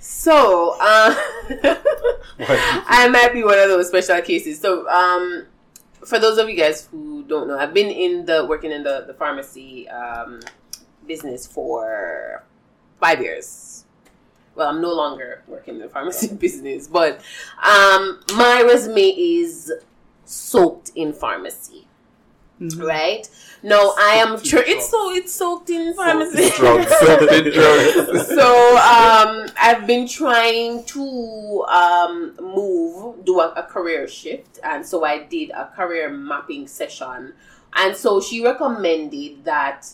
So uh, I might be one of those special cases. So um, for those of you guys who don't know, I've been in the working in the the pharmacy um, business for five years. Well, I'm no longer working in the pharmacy business, but um, my resume is soaked in pharmacy. Mhm. Right now, I am sure it's so it's soaked in pharmacy. drugs. Something drugs. so um, I've been trying to um, move, do a, a career shift, and so I did a career mapping session, and so she recommended that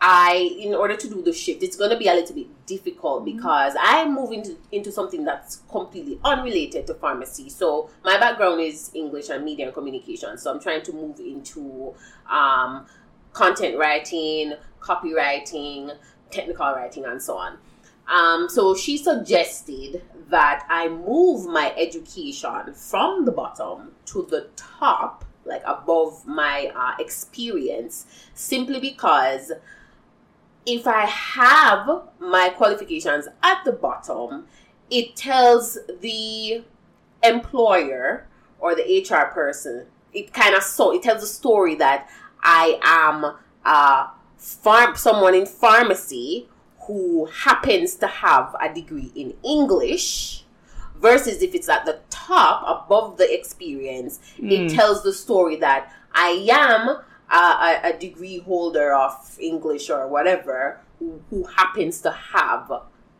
I, in order to do the shift, it's going to be a little bit difficult because I'm moving to, into something that's completely unrelated to pharmacy. So my background is English and media and communication, so I'm trying to move into um, content writing, copywriting, technical writing, and so on. Um, so she suggested that I move my education from the bottom to the top, like above my uh, experience, simply because if I have my qualifications at the bottom, it tells the employer or the HR person, it kind of so it tells a story that I am a farm someone in pharmacy who happens to have a degree in English versus if it's at the top above the experience it Mm. tells the story that I am a, a, degree holder of English or whatever who, who happens to have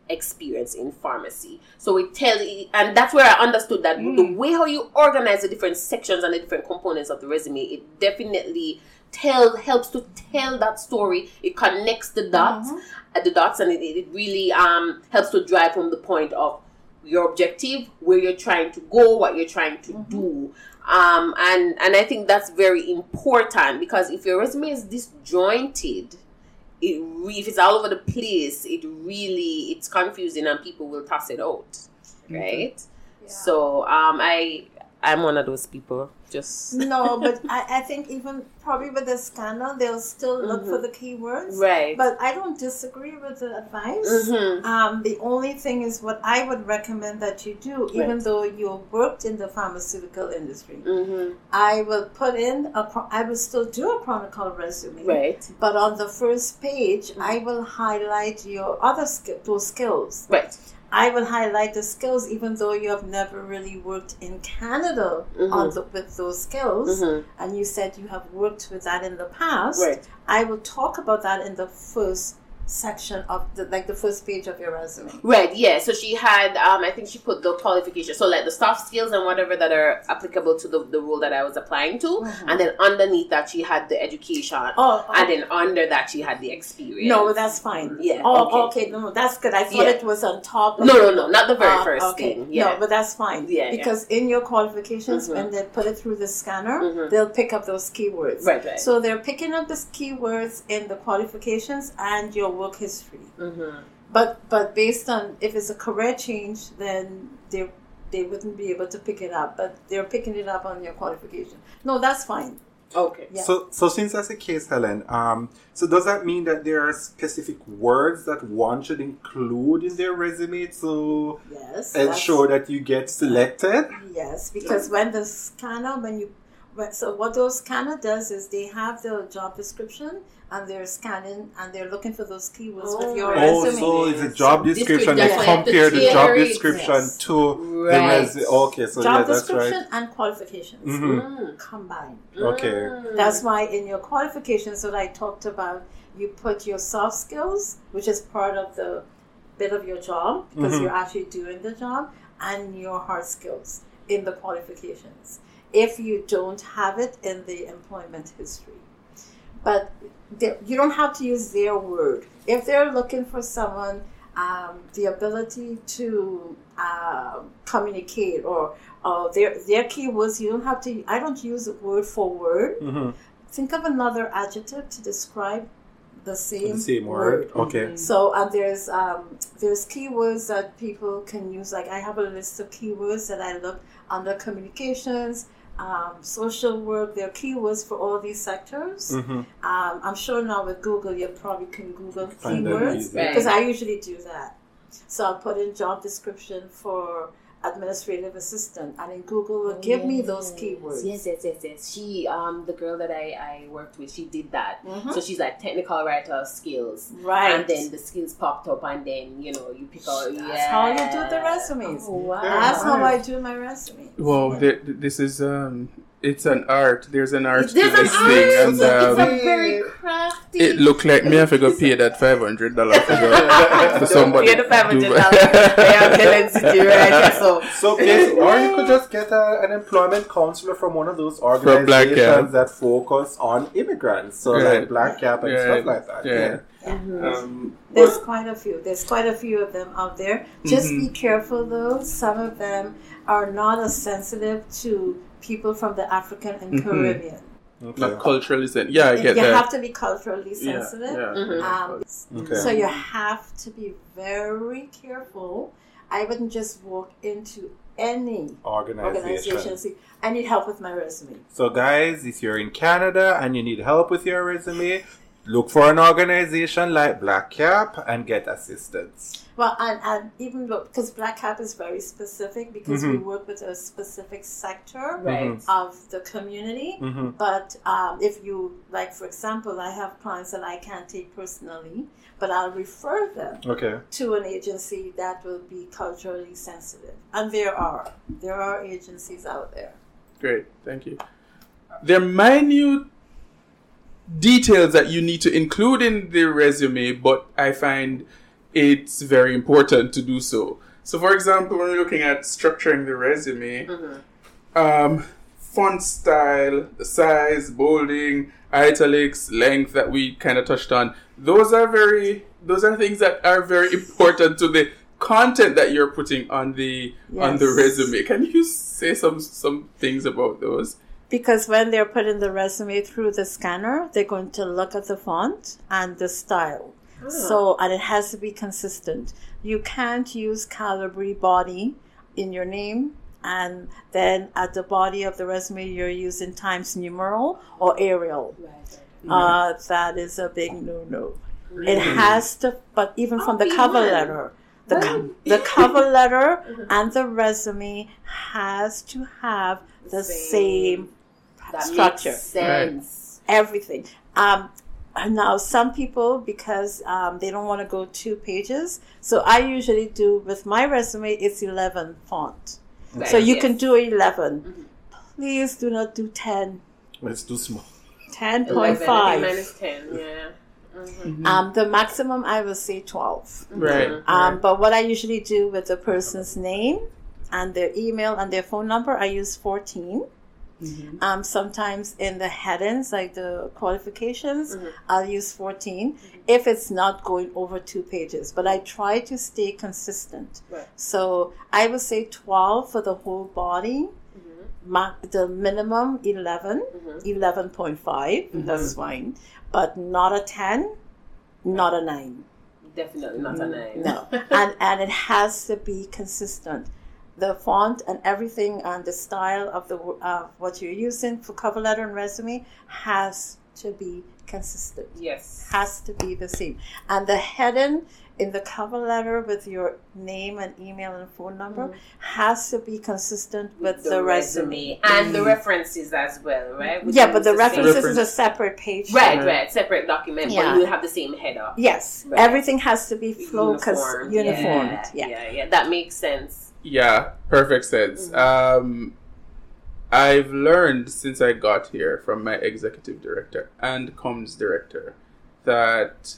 experience in pharmacy. So it tells, and that's where I understood that the way how you organize the different sections and the different components of the resume, it definitely tell helps to tell that story. It connects the dots, uh, the dots, and it, it really um helps to drive home the point of your objective, where you're trying to go, what you're trying to do. Um, and and I think that's very important because if your resume is disjointed, it re- if it's all over the place, it really it's confusing and people will toss it out, right? So um, I I'm one of those people. Just No, but I, I think even probably with the scanner, they'll still look for the keywords. right. But I don't disagree with the advice. Mhm. Um, the only thing is what I would recommend that you do, even Right. though you worked in the pharmaceutical industry, Mhm. I will put in a. I will still do a chronicle resume. Right. But on the first page, I will highlight your other skill, those skills. Right. I will highlight the skills, even though you have never really worked in Canada Mhm. on the, with those skills, Mhm. and you said you have worked with that in the past. Right. I will talk about that in the first section of the like the first page of your resume. Right, yeah. So she had, um, I think she put the qualification, so like the soft skills and whatever that are applicable to the, the role that I was applying to, Mhm. and then underneath that she had the education, Oh, and then under that she had the experience. no, that's fine. Yeah, Oh, okay. okay. No, that's good. I thought Yeah. it was on top. No, no, no, not the very Ah, first okay. thing. Yeah, No, but that's fine. Yeah, yeah. Because in your qualifications, Mhm. when they put it through the scanner, Mhm. they'll pick up those keywords. right, right. So they're picking up the keywords in the qualifications and your work history. hmm But but based on if it's a career change, then they they wouldn't be able to pick it up. But they're picking it up on your qualification. No, that's fine. Okay. Yeah. So, so since that's the case, Helen, um, so does that mean that there are specific words that one should include in their resume to Yes. ensure that you get selected? Yes, because when the scanner, when you, when, so what those scanner does is they have the job description and they're scanning and they're looking for those keywords with your Oh, Oh, resume. so it's a job description. They why I have to compare the job description yes. to the resume. Okay, so job yeah, that's description right. and qualifications Mhm. Mm. combined. Okay. Mm. That's why in your qualifications that I talked about, you put your soft skills, which is part of the bit of your job because Mhm. you're actually doing the job, and your hard skills in the qualifications. If you don't have it in the employment history, but you don't have to use their word. If they're looking for someone, um, the ability to uh, communicate or uh, their their keywords, you don't have to. I don't use it word for word. Mhm. Think of another adjective to describe the same, The same word. Okay. So and there's um, there's keywords that people can use. Like I have a list of keywords that I look under communications, um, social work. There are keywords for all these sectors. Mhm. Um, I'm sure now with Google, you probably can Google Find keywords easy. Right. because I usually do that. So I'll put in job description for administrative assistant, and in Google will give me those keywords. Yes, yes, yes, yes. She, um, the girl that I, I worked with, she did that. Mhm. So she's like technical writer skills, Right. and then the skills popped up, and then you know you pick out. That's how you do the resumes. Oh, wow. That's how I do my resume. Well, th- th- this is um, it's an art. There's an art There's to this art. thing, It's, and a, it's um, a very crafty. it looked like me have to go pay that five hundred dollars for, go- for somebody. Pay the five hundred do- dollars. I am telling you right So So, yes, or you could just get a, an employment counselor from one of those Black organizations that focus on immigrants. So, Right. like Black Cap and Yeah, stuff like that. yeah. Yeah. Um, There's quite a few. There's quite a few of them out there. Just Mhm. be careful though. Some of them are not as sensitive to people from the African and Mhm. Caribbean. okay. Not culturally sen- Yeah, I get you that. have to be culturally Yeah, sensitive. yeah, Mhm. Um, Okay. So you have to be very careful. I wouldn't just walk into any Organization. organization and say, I need help with my resume. So, guys, if you're in Canada and you need help with your resume, look for an organization like Black Cap and get assistance. Well, and, and even look, because Black Cap is very specific because we Mhm. work with a specific sector right. of the community. Mm-hmm. But um, if you, like, for example, I have clients that I can't take personally, but I'll refer them Okay. to an agency that will be culturally sensitive. And there are. There are agencies out there. Great, thank you. There are minute details that you need to include in the resume, but I find it's very important to do so. So, for example, when we're looking at structuring the resume, um, font style, the size, bolding, italics, length that we kind of touched on, those are very, those are things that are very important to the content that you're putting on the on the resume. Can you say some some things about those? Because when they're putting the resume through the scanner, they're going to look at the font and the style. So, and it has to be consistent. You can't use Calibri body in your name and then at the body of the resume you're using Times New Roman or Arial. Uh, that is a big no-no. It has to, but even from the Oh, cover letter, the co- the cover letter and the resume has to have the Same. same That structure. makes sense. everything. Um, now, some people, because um, they don't want to go two pages, so I usually do with my resume, it's 11 font. Right, so you yes. can do 11. Please do not do 10. It's too small. 11, I think 10.5. minus 10, yeah. Mhm. Um, the maximum I will say 12. Right. Um, but what I usually do with the person's name and their email and their phone number, I use 14. Mm-hmm. Um, sometimes in the headings, like the qualifications, mm-hmm. I'll use 14 mm-hmm. if it's not going over two pages. But I try to stay consistent. Right. So I would say 12 for the whole body. Ma- the minimum 11, 11.5, that's fine. But not a 10, not a 9. Definitely not a mm, nine. No, and and it has to be consistent. The font and everything and the style of the uh, what you're using for cover letter and resume has to be consistent. yes. Has to be the same. And the heading in the cover letter with your name and email and phone number has to be consistent with the, resume. and the references as well, right? Which Yeah, but the is same. references is a separate page. Right, Right. right, separate document, Yeah. but you have the same header. Yes, Right. everything has to be flow cons- Uniformed. uniformed. Yeah, Yeah. yeah, yeah. That makes sense. Yeah, perfect sense. Um, I've learned since I got here from my executive director and comms director that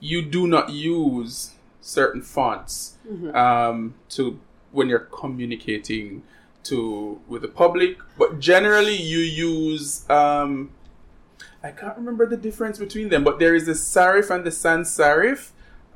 you do not use certain fonts um, to when you're communicating to with the public, but generally you use. Um, I can't remember the difference between them, but there is the serif and the sans serif.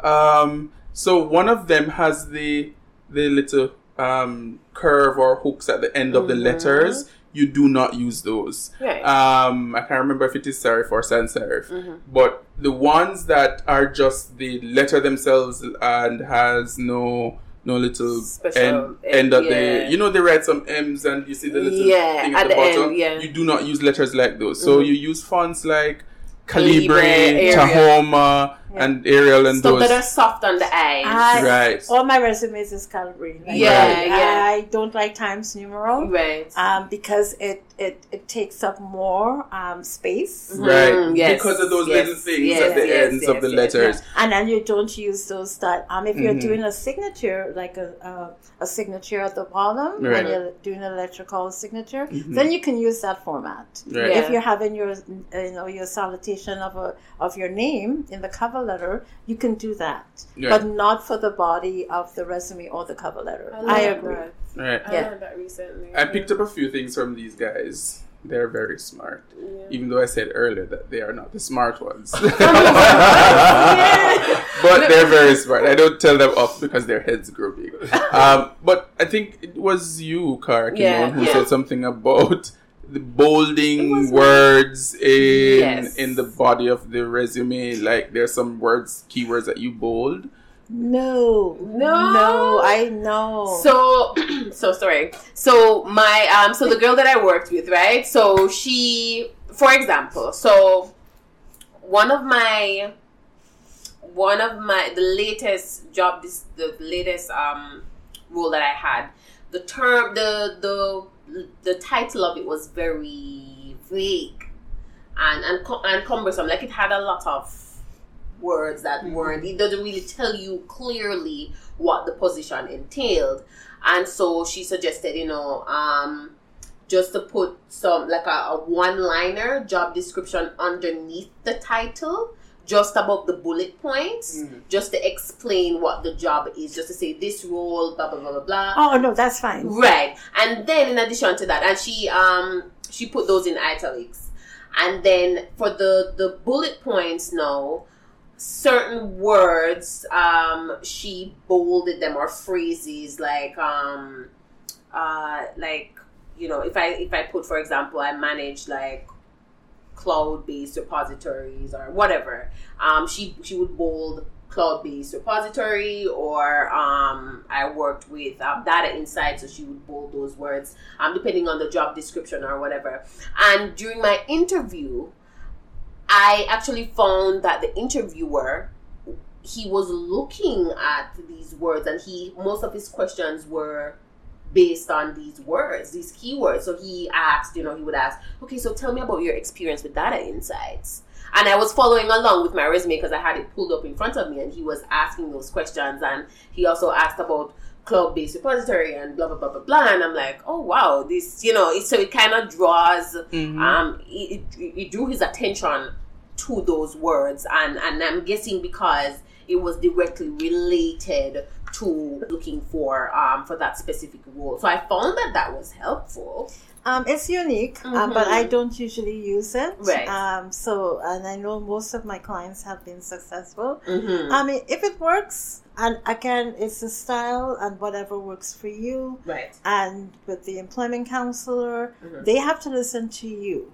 Um, so one of them has the the little um, curve or hooks at the end of the letters. You do not use those. Right. Um, I can't remember if it is serif or sans serif, but the ones that are just the letter themselves and has no no little Special end, end, end at yeah. the you know they write some M's and you see the little Yeah, thing at at, the, the end, bottom. yeah. You do not use letters like those. So you use fonts like Calibri, Calibri, Arial. Tahoma, and Arial and Stuff those. that are soft on the eyes. I- Right. All my resumes is Calibri. Like, Yeah, I, yeah. I don't like Times New Roman right. um, because it, it, it takes up more um, space. Right, Mm, yes, because of those yes, little things yes, at the yes, ends yes, of the yes, letters. And then you don't use those that um, if you're Mhm. doing a signature like a, a a signature at the bottom Right. when you're doing an electrical signature, then you can use that format. Right. Yeah. If you're having your you know your salutation of a of your name in the cover letter, you can do that, Yeah. but not for the body of the resume or the cover letter. I, agree. That. Right. I Yeah. learned that recently. I picked up a few things from these guys. They're very smart. Yeah. Even though I said earlier that they are not the smart ones. but they're very smart. I don't tell them off because their heads grow big. Um, but I think it was you, Kara, Kimon, Yeah, who yeah. said something about the bolding words in Yes. in the body of the resume. Like there's some words, keywords that you bold. No, No. no, I know. So, so sorry. So my um, so the girl that I worked with, right? So she, for example, so one of my, one of my the latest job, this the latest um role that I had, the term, the the the title of it was very vague and and, and cumbersome. Like it had a lot of words that weren't. It doesn't really tell you clearly what the position entailed. And so she suggested, you know, um, just to put some like a, a one-liner job description underneath the title, just above the bullet points, just to explain what the job is, just to say this role, blah blah blah blah blah. oh no, that's fine. Right. And then in addition to that, and she um she put those in italics. And then for the the bullet points now, certain words um she bolded them or phrases like um uh like you know if I if I put for example I manage like cloud based repositories or whatever um she she would bold cloud-based repository, or um, I worked with um, data insights, so she would bold those words, um, depending on the job description or whatever. And during my interview, I actually found that the interviewer he was looking at these words, and he most of his questions were based on these words, these keywords. So he asked, you know, he would ask, okay, so tell me about your experience with data insights. And I was following along with my resume because I had it pulled up in front of me, and he was asking those questions. And he also asked about cloud-based repository and blah blah blah blah blah. And I'm like, oh wow, this, you know, it, so it kind of draws, Mhm. um, it, it, it drew his attention to those words, and and I'm guessing because it was directly related to looking for um for that specific role. So I found that that was helpful. Um, it's unique, uh, but Mhm. I don't usually use it. Right. Um, so, and I know most of my clients have been successful. Mm-hmm. I mean, if it works, and again, it's a style and whatever works for you. right. And with the employment counselor, Mhm. they have to listen to you.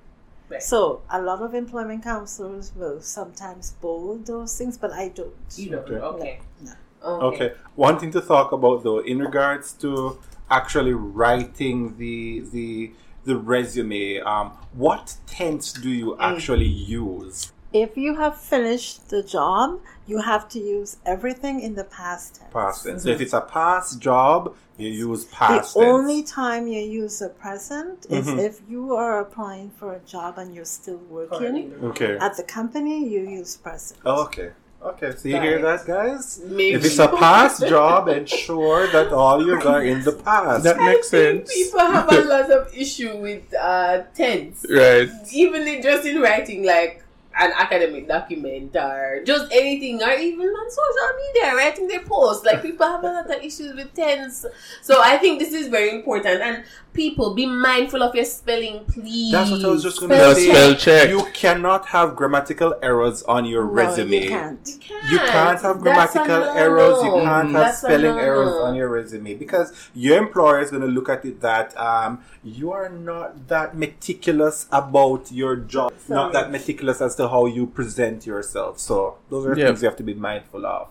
Right. So, a lot of employment counselors will sometimes bold those things, but I don't. You don't. Okay. Okay. No. Okay. One thing to talk about though, in regards to actually writing the the the resume, um, what tense do you actually use? If you have finished the job, you have to use everything in the past tense. Past tense. So if it's a past job, you use The past tense. only time you use the present is Mhm. if you are applying for a job and you're still working. Okay. At the company, you use present. Oh, okay. Okay. So you hear that, guys? Maybe If it's a past job, ensure that all you are in the past. That makes I think sense. People have a lot of issue with uh, tense. Right. even in just in writing like an academic document or just anything or even on social media writing their posts. Like people have a lot of issues with tense so i think this is very important. And people be mindful of your spelling please That's what I was just going Spell to say. spell check. You cannot have grammatical errors on your No, resume. you can't. you can't, You can't have grammatical errors. You can't have That's spelling errors on your resume because your employer is going to look at it that um, you are not that meticulous about your job, not that meticulous as to how you present yourself. So those are Yeah. things you have to be mindful of.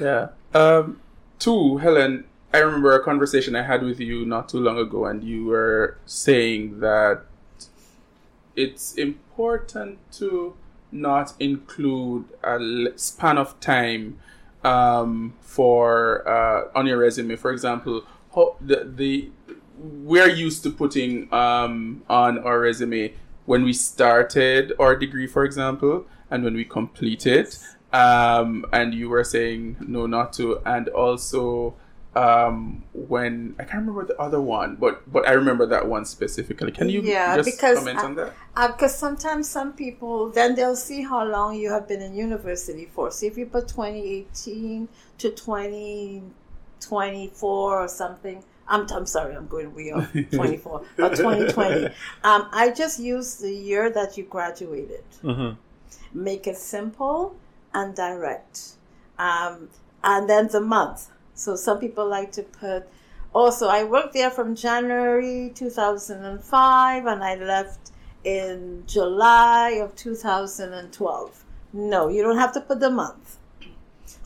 Yeah. Um, two, Helen, I remember a conversation I had with you not too long ago, and you were saying that it's important to not include a span of time um, for uh, on your resume. For example, the, the we're used to putting um, on our resume when we started our degree, for example, and when we completed. Um, and you were saying no, not to, and also um, when I can't remember the other one, but but I remember that one specifically. Can you Yeah, just because comment I- on that? Because sometimes some people, then they'll see how long you have been in university for. So if you put 2018 to 2024 or something, I'm, I'm sorry, I'm going way off 24, but 2020. Um, I just use the year that you graduated. Mm-hmm. Make it simple and direct. Um, and then the month. So some people like to put, also, I worked there from January 2005 and I left in July of 2012. No, you don't have to put the month.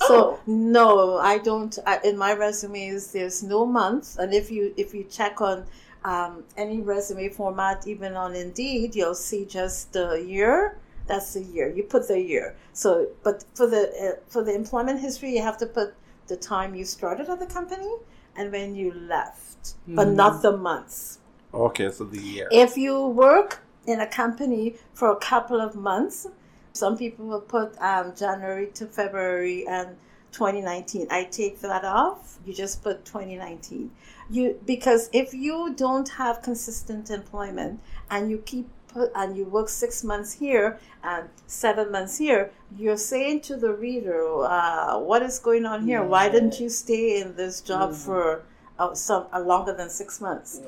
So Oh. no, I don't. I, in my resumes, there's no month, and if you if you check on um, any resume format, even on Indeed, you'll see just the year. That's the year. You put the year. So, but for the uh, for the employment history, you have to put the time you started at the company and when you left, but not the months. Okay, so the year. If you work in a company for a couple of months, some people will put um, January to February and 2019. I take that off. You just put 2019. You because if you don't have consistent employment and you keep put and you work six months here and seven months here, you're saying to the reader, uh, "What is going on here? Why didn't you stay in this job for uh, some uh, longer than six months?"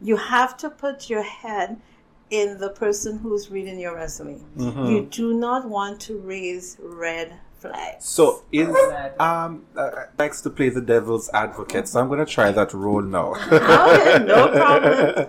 you have to put your head in the person who's reading your resume. Mhm. You do not want to raise red flags. So is Glad. um uh, likes to play the devil's advocate, so I'm gonna try that role now. Okay, no problem.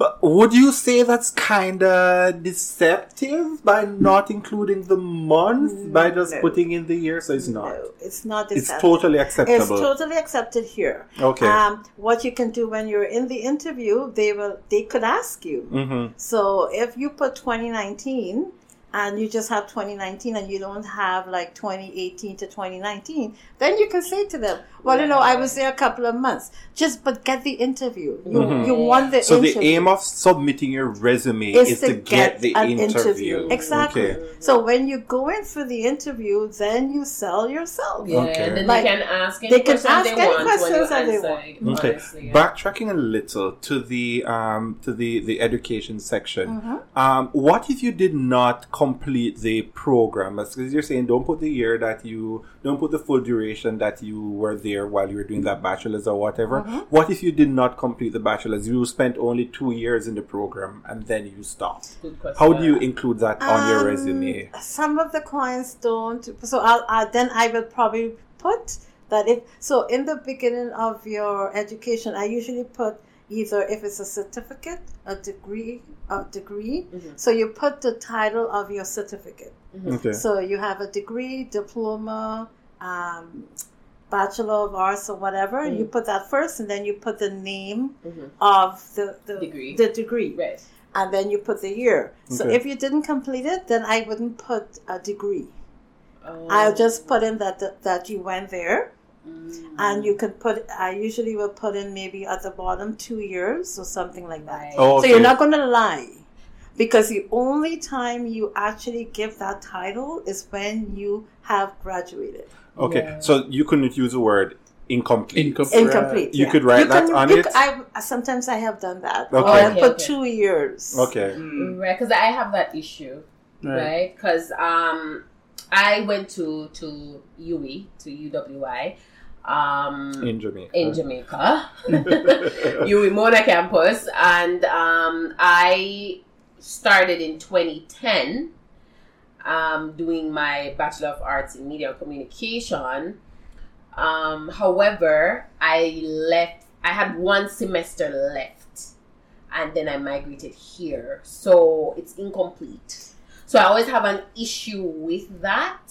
But would you say that's kind of deceptive by not including the month by just No. putting in the year? So it's not. No, it's not. It's accepted. totally It's totally accepted here. Okay. Um, what you can do when you're in the interview, they will. They could ask you. mm-hmm. So if you put 2019 and you just have 2019 and you don't have like 2018 to 2019, then you can say to them, "Well, you know, I was there a couple of months. Just but get the interview. You Mhm. you want the So the aim of submitting your resume is is, to get, the an interview. Exactly. Okay. So when you go in for the interview, then you sell yourself. Yeah, Okay. and then Like, they can ask any they can questions ask they any want questions that they want. Okay. honestly, yeah. Backtracking a little to the um to the the education section. Mm-hmm. Um, what if you did not complete the program? Because you're saying don't put the year that you don't put the full duration that you were there while you were doing that bachelor's or whatever. Mm-hmm. What if you did not complete the bachelor's? You spent only two years in the program and then you stopped. Good question. How do you include that on your Um, resume? Some of the clients don't. So I'll, i then I will probably put that if so in the beginning of your education, I usually put either if it's a certificate, a degree, a degree. Mhm. So you put the title of your certificate. Okay. So you have a degree, diploma, um, bachelor of arts or whatever. Mhm. You put that first, and then you put the name Mhm. of the, the Degree. The degree Right. and then you put the year. Okay. So if you didn't complete it, then I wouldn't put a degree. Um, I'll just put in that that, that you went there, mm, and you can put. I usually will put in maybe at the bottom two years or something like that. Right. Oh, So you're not going to lie, because the only time you actually give that title is when you have graduated. Okay. Yeah. So you couldn't use the word incomplete. Incomplete. Incomplete. You yeah. could write that on you it? c- I sometimes I have done that. Or Okay. I Okay, put okay. two years. Okay. Mm. Right, because I have that issue, Right. right? Because um, I went to to UE to UWI, um, In Jamaica. in Jamaica, UWI Mona campus, and um, I started in 2010, um, doing my Bachelor of Arts in Media and Communication. Um, however, I left. I had one semester left, and then I migrated here, so it's incomplete. So I always have an issue with that.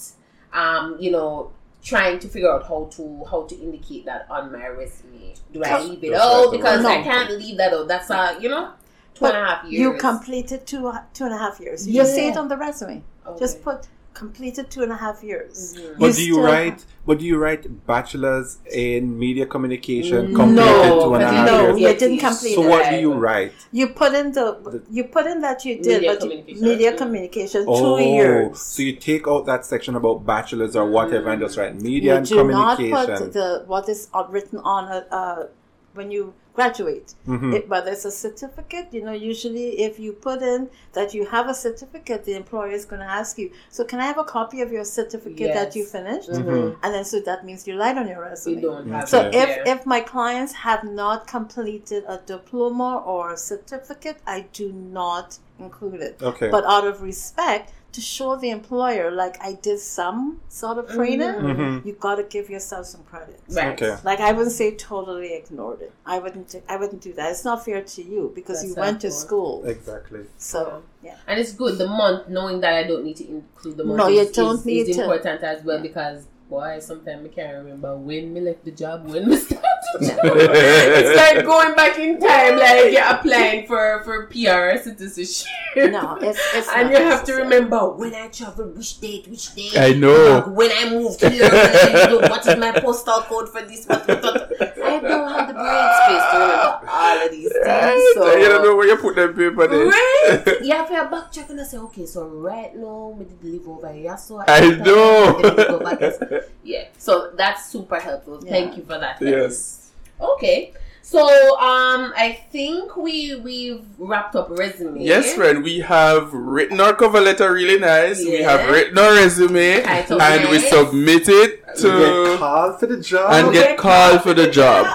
Um, you know, trying to figure out how to how to indicate that on my resume. Do I leave it Just out like the because I can't leave that out? That's uh, you know, two and a half years. You completed two two and a half years. You just say it on the resume. Okay. Just put completed two and a half years. Mhm. But do you still- write? But do you write bachelor's in media communication? No, Completed two and a because half no, years. you didn't complete So it. what do you write? You put in the you put in that you did, Media but communication. media Mm. communication Oh, two years. so you take out that section about bachelor's or whatever and just write media you and do not communication. put the what is uh, written on a, uh, when you graduate. Mhm. It, whether it's a certificate, you know, usually if you put in that you have a certificate, the employer is going to ask you, so can I have a copy of your certificate that you finished? Mhm. And then so that means you lied on your resume. You don't have So it if there. if my clients have not completed a diploma or a certificate, I do not include it. Okay. But out of respect to show the employer, like I did some sort of training, Mhm. you got to give yourself some credit. right. Okay. Like I wouldn't say totally ignored it. I wouldn't. do- I wouldn't do that. It's not fair to you because That's you went to school. Exactly. So yeah. And it's good the month knowing that I don't need to include the month. No, is, you don't is, need is to. important as well because boy, sometimes I can't remember when me left the job, when we started the job. It's like going back in time, like you're applying for for PR citizenship. No, it's it's. and not you have to remember when I traveled, which date, which date. I know. Uh, when I moved here, when what is my postal code for this? What, what, what. I don't have the brain space to remember all of these things. Right. So. you don't know where you put them paper there. Right? You have to backtrack and I say, okay, so right now, we did live over here, so I know. then we go back and- Yeah, so that's super helpful. Thank you for that. yes. Okay. So um, I think we we've wrapped up resume. Yes, friend. We have written our cover letter really nice. Yeah. We have written our resume and nice. we submit it to call get called for the job and get, get called, called for the job.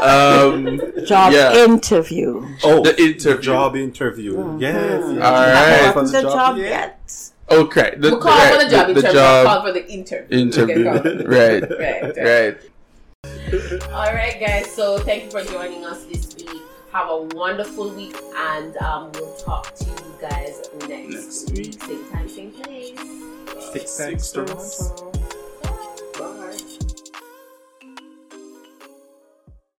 Um, job yeah. interview. Oh, the interview. Job interview. Mm-hmm. Yes, yes. All right. The, the job, yet. yet. Okay. The, we'll call right, for the job the, interview. The job we'll call for the interview. Interview. right. right. Right. right. All right, guys. So thank you for joining us this week. Have a wonderful week, and we'll talk to you guys next, week. week. Same time, same place. Six, six, six, six, six, six, six, six, six.